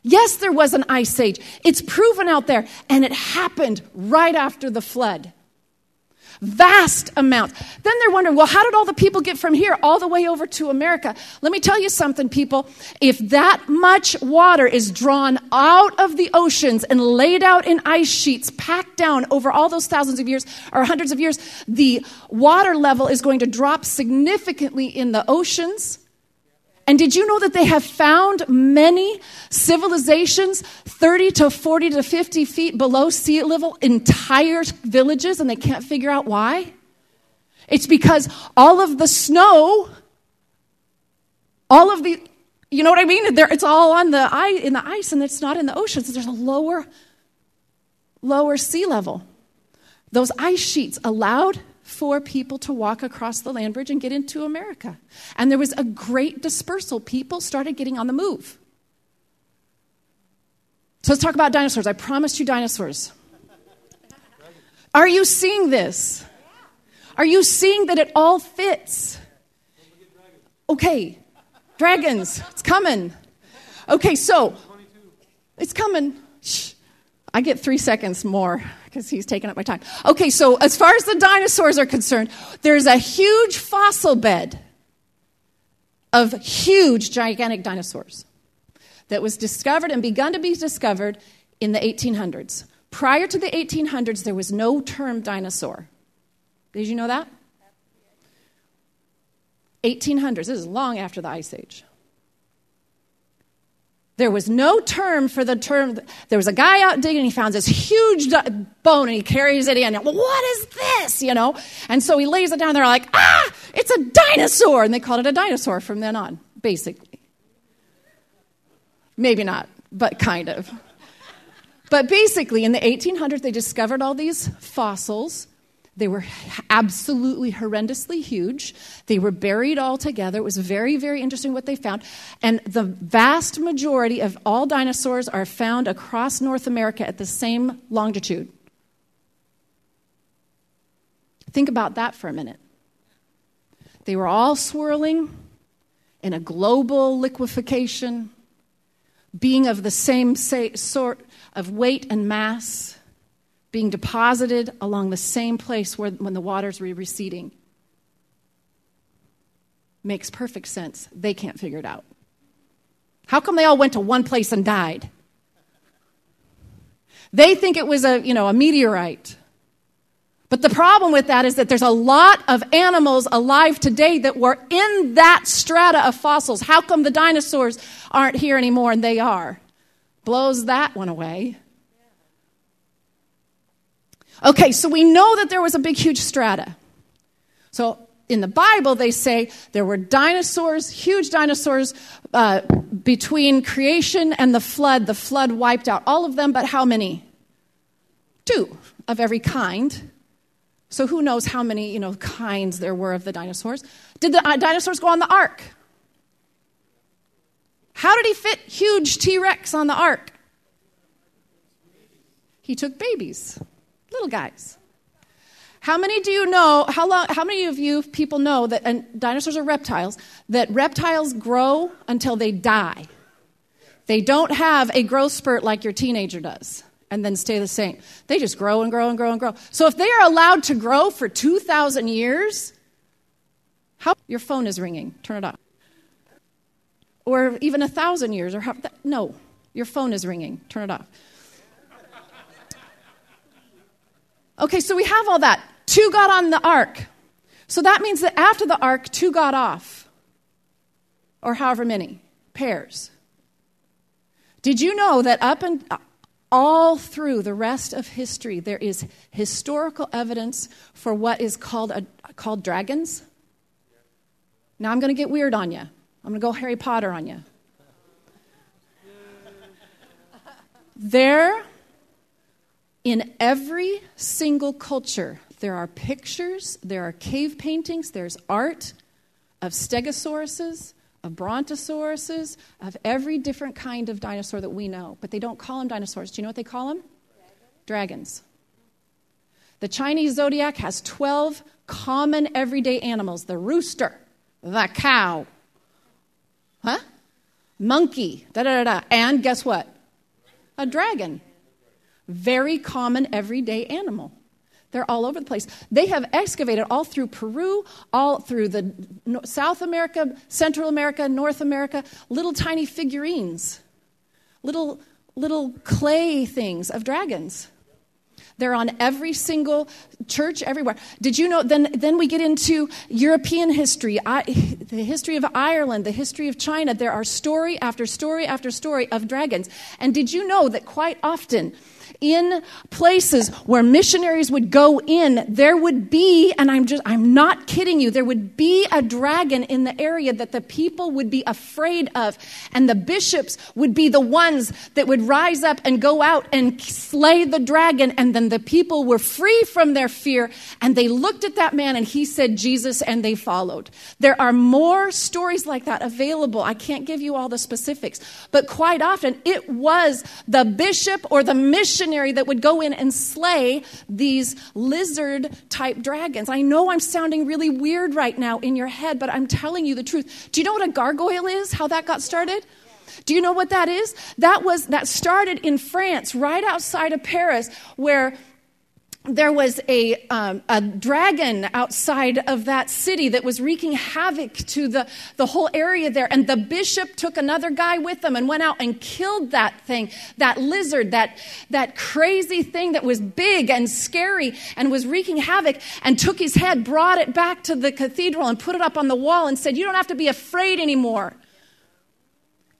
Yes, there was an ice age. It's proven out there, and it happened right after the flood. Vast amounts. Then they're wondering, well, how did all the people get from here all the way over to America? Let me tell you something, people. If that much water is drawn out of the oceans and laid out in ice sheets, packed down over all those thousands of years or hundreds of years, the water level is going to drop significantly in the oceans and did you know that they have found many civilizations 30 to 40 to 50 feet below sea level, entire villages, and they can't figure out why? It's because all of the snow, all of the, you know what I mean? it's all on the in the ice, and it's not in the oceans. So there's a lower, lower sea level. Those ice sheets allowed for people to walk across the land bridge and get into America. And there was a great dispersal. People started getting on the move. So let's talk about dinosaurs. I promised you dinosaurs. Are you seeing this? Are you seeing that it all fits? Okay, dragons, it's coming. Okay, so it's coming. Shh. I get three seconds more because he's taking up my time. Okay, so as far as the dinosaurs are concerned, there's a huge fossil bed of huge, gigantic dinosaurs that was discovered and begun to be discovered in the 1800s. Prior to the 1800s, there was no term dinosaur. Did you know that? 1800s. This is long after the Ice Age. There was no term for the term. There was a guy out digging, and he found this huge bone, and he carries it in. What is this? You know? And so he lays it down there, like, ah, it's a dinosaur. And they called it a dinosaur from then on, basically. Maybe not, but kind of. But basically, in the 1800s, they discovered all these fossils they were absolutely horrendously huge. They were buried all together. It was very, very interesting what they found. And the vast majority of all dinosaurs are found across North America at the same longitude. Think about that for a minute. They were all swirling in a global liquefaction, being of the same sort of weight and mass being deposited along the same place where, when the waters were receding. Makes perfect sense. They can't figure it out. How come they all went to one place and died? They think it was a, you know, a meteorite. But the problem with that is that there's a lot of animals alive today that were in that strata of fossils. How come the dinosaurs aren't here anymore and they are? Blows that one away. Okay, so we know that there was a big, huge strata. So in the Bible, they say there were dinosaurs, huge dinosaurs, uh, between creation and the flood. The flood wiped out all of them, but how many? Two of every kind. So who knows how many, you know, kinds there were of the dinosaurs? Did the uh, dinosaurs go on the ark? How did he fit huge T-Rex on the ark? He took babies, little guys. How many do you know? How long? How many of you people know that and dinosaurs are reptiles? That reptiles grow until they die. They don't have a growth spurt like your teenager does and then stay the same. They just grow and grow and grow and grow. So if they are allowed to grow for 2,000 years, how your phone is ringing? Turn it off. Or even a thousand years, or how? No, your phone is ringing. Turn it off. Okay, so we have all that. Two got on the ark. So that means that after the ark, two got off. Or however many pairs. Did you know that up and uh, all through the rest of history, there is historical evidence for what is called, a, called dragons. Now I'm going to get weird on you. I'm going to go Harry Potter on you. There, in every single culture, there are pictures, there are cave paintings, there's art of stegosauruses, of brontosauruses, of every different kind of dinosaur that we know. But they don't call them dinosaurs. Do you know what they call them? Dragons. The Chinese zodiac has 12 common everyday animals the rooster, the cow, huh? Monkey, da da da da. And guess what? A dragon. Very common everyday animal. They're all over the place. They have excavated all through Peru, all through the South America, Central America, North America, little tiny figurines, little little clay things of dragons. They're on every single church everywhere. Did you know? Then, then we get into European history, I, the history of Ireland, the history of China. There are story after story after story of dragons. And did you know that quite often, in places where missionaries would go in, there would be, and I'm just, I'm not kidding you, there would be a dragon in the area that the people would be afraid of. And the bishops would be the ones that would rise up and go out and slay the dragon. And then the people were free from their fear. And they looked at that man and he said, Jesus, and they followed. There are more stories like that available. I can't give you all the specifics, but quite often it was the bishop or the missionary missionary that would go in and slay these lizard type dragons. I know I'm sounding really weird right now in your head, but I'm telling you the truth. Do you know what a gargoyle is? How that got started? Do you know what that is? That was that started in France, right outside of Paris, where there was a, um, a dragon outside of that city that was wreaking havoc to the, the whole area there. And the bishop took another guy with him and went out and killed that thing, that lizard, that, that crazy thing that was big and scary and was wreaking havoc, and took his head, brought it back to the cathedral, and put it up on the wall and said, You don't have to be afraid anymore.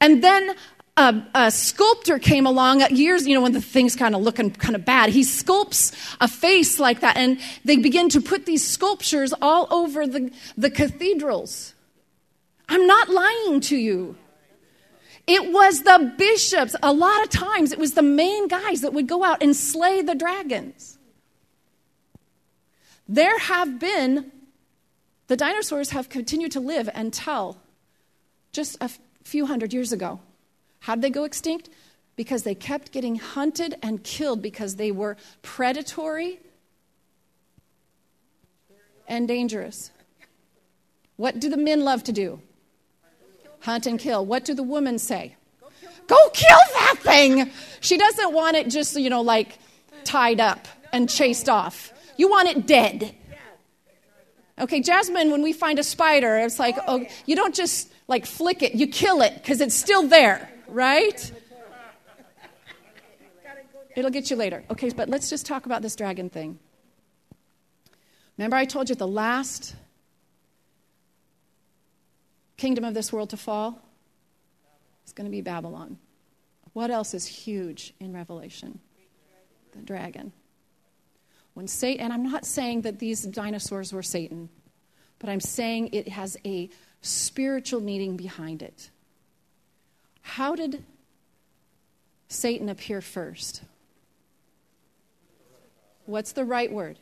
And then a, a, sculptor came along years, you know, when the thing's kind of looking kind of bad. He sculpts a face like that, and they begin to put these sculptures all over the, the cathedrals. I'm not lying to you. It was the bishops. A lot of times, it was the main guys that would go out and slay the dragons. There have been, the dinosaurs have continued to live until just a few hundred years ago. How did they go extinct? Because they kept getting hunted and killed because they were predatory and dangerous. What do the men love to do? Hunt and kill. What do the women say? Go kill that thing. She doesn't want it just, you know, like tied up and chased off. You want it dead. Okay, Jasmine, when we find a spider, it's like, oh, you don't just like flick it, you kill it because it's still there right? It'll get you later. Okay, but let's just talk about this dragon thing. Remember, I told you the last kingdom of this world to fall is going to be Babylon. What else is huge in Revelation? The dragon. When Satan, and I'm not saying that these dinosaurs were Satan, but I'm saying it has a spiritual meaning behind it. How did Satan appear first? What's the right word?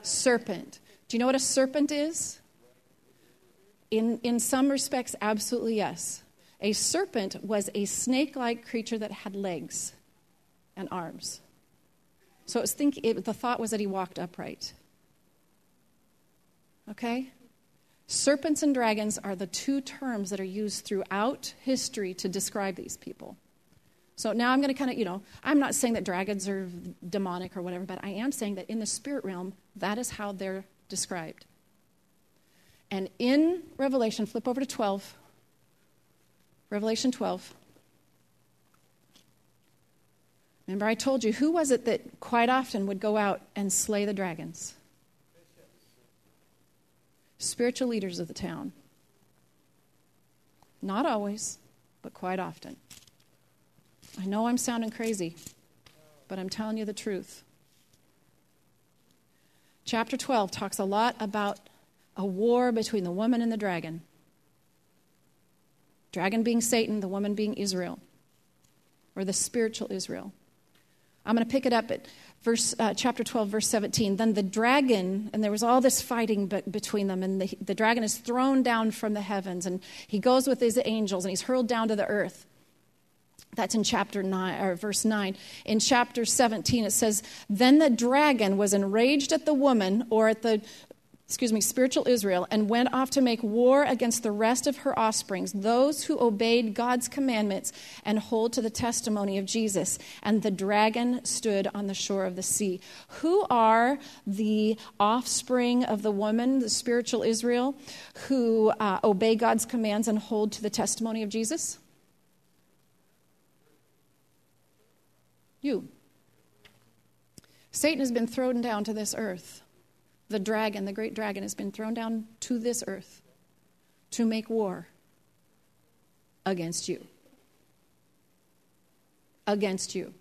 Serpent. Do you know what a serpent is? In, in some respects, absolutely yes. A serpent was a snake like creature that had legs and arms. So it was think, it, the thought was that he walked upright. Okay? Serpents and dragons are the two terms that are used throughout history to describe these people. So now I'm going to kind of, you know, I'm not saying that dragons are demonic or whatever, but I am saying that in the spirit realm, that is how they're described. And in Revelation, flip over to 12. Revelation 12. Remember, I told you, who was it that quite often would go out and slay the dragons? Spiritual leaders of the town. Not always, but quite often. I know I'm sounding crazy, but I'm telling you the truth. Chapter 12 talks a lot about a war between the woman and the dragon. Dragon being Satan, the woman being Israel, or the spiritual Israel. I'm going to pick it up at verse, uh, chapter 12, verse 17. Then the dragon, and there was all this fighting be- between them, and the, the dragon is thrown down from the heavens, and he goes with his angels, and he's hurled down to the earth. That's in chapter 9 or verse 9. In chapter 17 it says, "Then the dragon was enraged at the woman or at the excuse me, spiritual Israel, and went off to make war against the rest of her offsprings, those who obeyed God's commandments and hold to the testimony of Jesus. And the dragon stood on the shore of the sea. Who are the offspring of the woman, the spiritual Israel, who uh, obey God's commands and hold to the testimony of Jesus? You. Satan has been thrown down to this earth the dragon, the great dragon, has been thrown down to this earth to make war against you. Against you.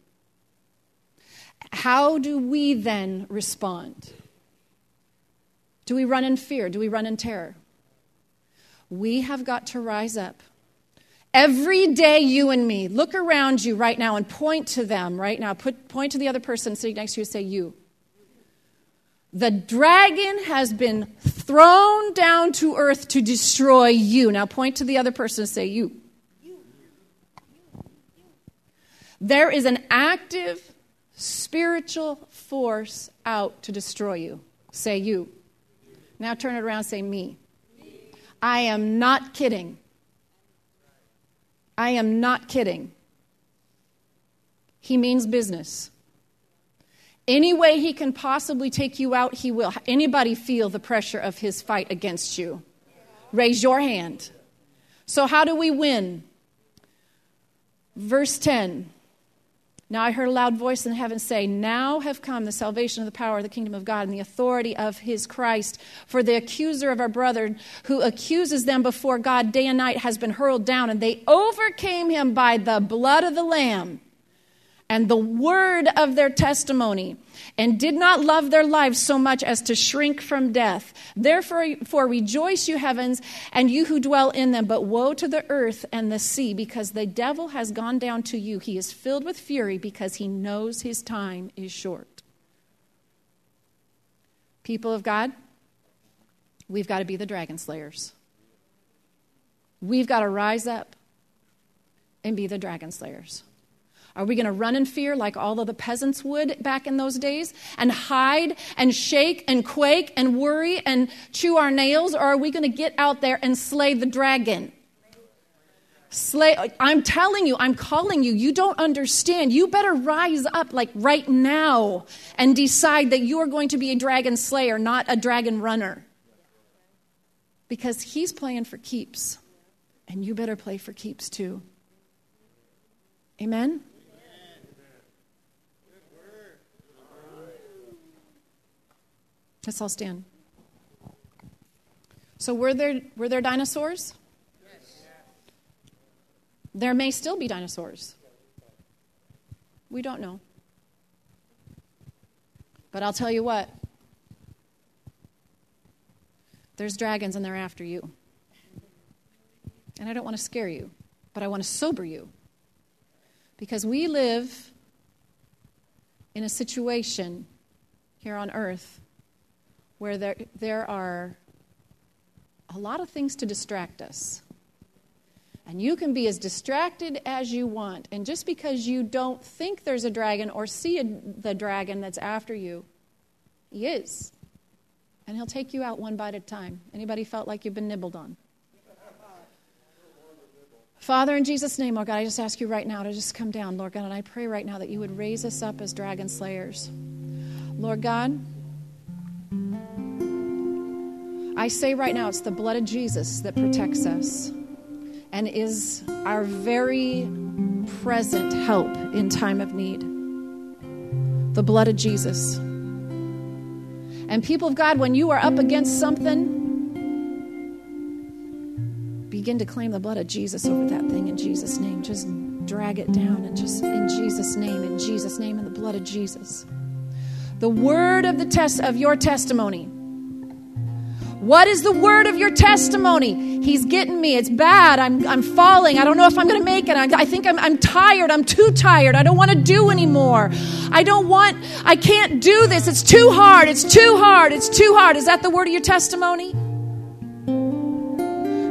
How do we then respond? Do we run in fear? Do we run in terror? We have got to rise up. Every day, you and me, look around you right now and point to them right now. Put, point to the other person sitting next to you and say, You. The dragon has been thrown down to earth to destroy you. Now point to the other person and say, You. There is an active spiritual force out to destroy you. Say, You. Now turn it around say, Me. I am not kidding. I am not kidding. He means business. Any way he can possibly take you out, he will. Anybody feel the pressure of his fight against you? Raise your hand. So, how do we win? Verse 10. Now I heard a loud voice in heaven say, Now have come the salvation of the power of the kingdom of God and the authority of his Christ. For the accuser of our brethren, who accuses them before God day and night, has been hurled down, and they overcame him by the blood of the Lamb and the word of their testimony, and did not love their lives so much as to shrink from death. Therefore, for rejoice, you heavens, and you who dwell in them. But woe to the earth and the sea, because the devil has gone down to you. He is filled with fury because he knows his time is short. People of God, we've got to be the dragon slayers. We've got to rise up and be the dragon slayers. Are we going to run in fear like all of the peasants would back in those days and hide and shake and quake and worry and chew our nails? Or are we going to get out there and slay the dragon? Slay, I'm telling you, I'm calling you. You don't understand. You better rise up like right now and decide that you are going to be a dragon slayer, not a dragon runner. Because he's playing for keeps, and you better play for keeps too. Amen? Let's all stand. So, were there, were there dinosaurs? There may still be dinosaurs. We don't know. But I'll tell you what there's dragons and they're after you. And I don't want to scare you, but I want to sober you. Because we live in a situation here on earth where there, there are a lot of things to distract us. And you can be as distracted as you want. And just because you don't think there's a dragon or see a, the dragon that's after you, he is. And he'll take you out one bite at a time. Anybody felt like you've been nibbled on? Father, in Jesus' name, Lord God, I just ask you right now to just come down, Lord God, and I pray right now that you would raise us up as dragon slayers. Lord God, I say right now it's the blood of Jesus that protects us and is our very present help in time of need. The blood of Jesus. And people of God, when you are up against something, begin to claim the blood of Jesus over that thing in Jesus' name. Just drag it down and just in Jesus' name, in Jesus' name, in the blood of Jesus. The word of the test of your testimony what is the word of your testimony? He's getting me. It's bad. I'm, I'm falling. I don't know if I'm going to make it. I, I think I'm, I'm tired. I'm too tired. I don't want to do anymore. I don't want, I can't do this. It's too hard. It's too hard. It's too hard. Is that the word of your testimony?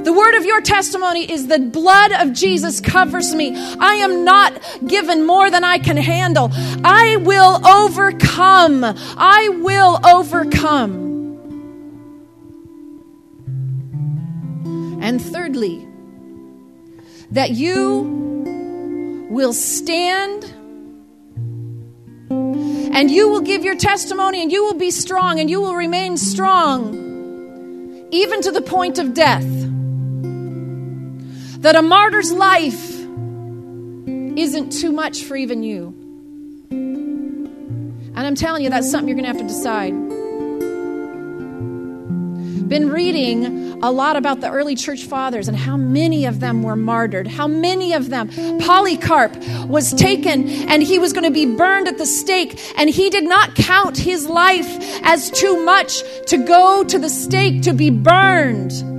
The word of your testimony is the blood of Jesus covers me. I am not given more than I can handle. I will overcome. I will overcome. And thirdly, that you will stand and you will give your testimony and you will be strong and you will remain strong even to the point of death. That a martyr's life isn't too much for even you. And I'm telling you, that's something you're going to have to decide been reading a lot about the early church fathers and how many of them were martyred. How many of them. Polycarp was taken and he was going to be burned at the stake, and he did not count his life as too much to go to the stake to be burned.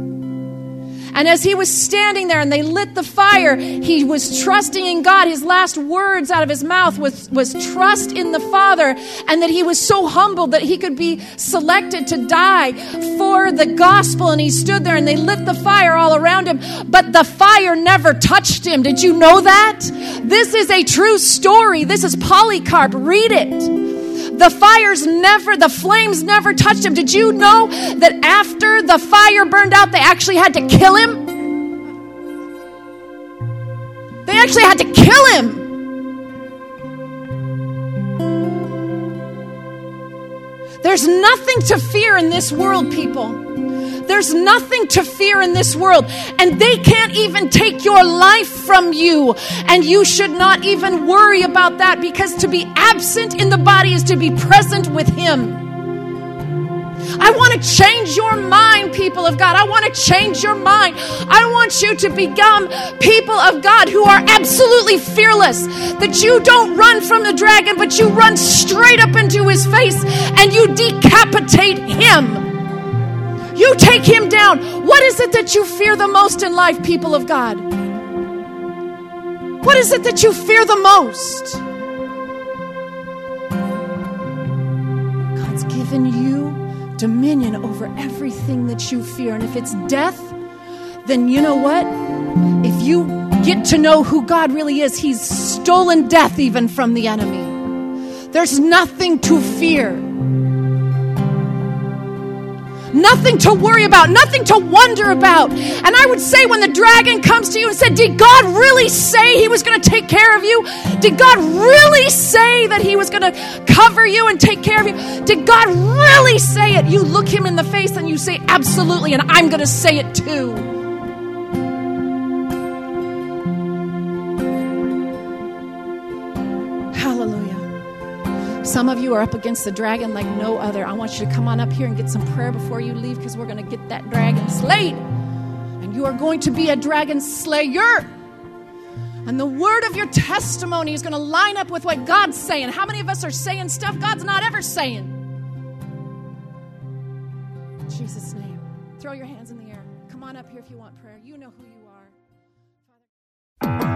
And as he was standing there and they lit the fire, he was trusting in God. His last words out of his mouth was, was trust in the Father, and that he was so humbled that he could be selected to die for the gospel. And he stood there and they lit the fire all around him, but the fire never touched him. Did you know that? This is a true story. This is Polycarp. Read it. The fires never, the flames never touched him. Did you know that after the fire burned out, they actually had to kill him? They actually had to kill him. There's nothing to fear in this world, people. There's nothing to fear in this world, and they can't even take your life from you. And you should not even worry about that because to be absent in the body is to be present with Him. I want to change your mind, people of God. I want to change your mind. I want you to become people of God who are absolutely fearless. That you don't run from the dragon, but you run straight up into his face and you decapitate him. You take him down. What is it that you fear the most in life, people of God? What is it that you fear the most? God's given you dominion over everything that you fear. And if it's death, then you know what? If you get to know who God really is, He's stolen death even from the enemy. There's nothing to fear. Nothing to worry about, nothing to wonder about. And I would say when the dragon comes to you and said, Did God really say he was going to take care of you? Did God really say that he was going to cover you and take care of you? Did God really say it? You look him in the face and you say, Absolutely, and I'm going to say it too. Some of you are up against the dragon like no other. I want you to come on up here and get some prayer before you leave because we're going to get that dragon slayed. And you are going to be a dragon slayer. And the word of your testimony is going to line up with what God's saying. How many of us are saying stuff God's not ever saying? In Jesus' name. Throw your hands in the air. Come on up here if you want prayer. You know who you are.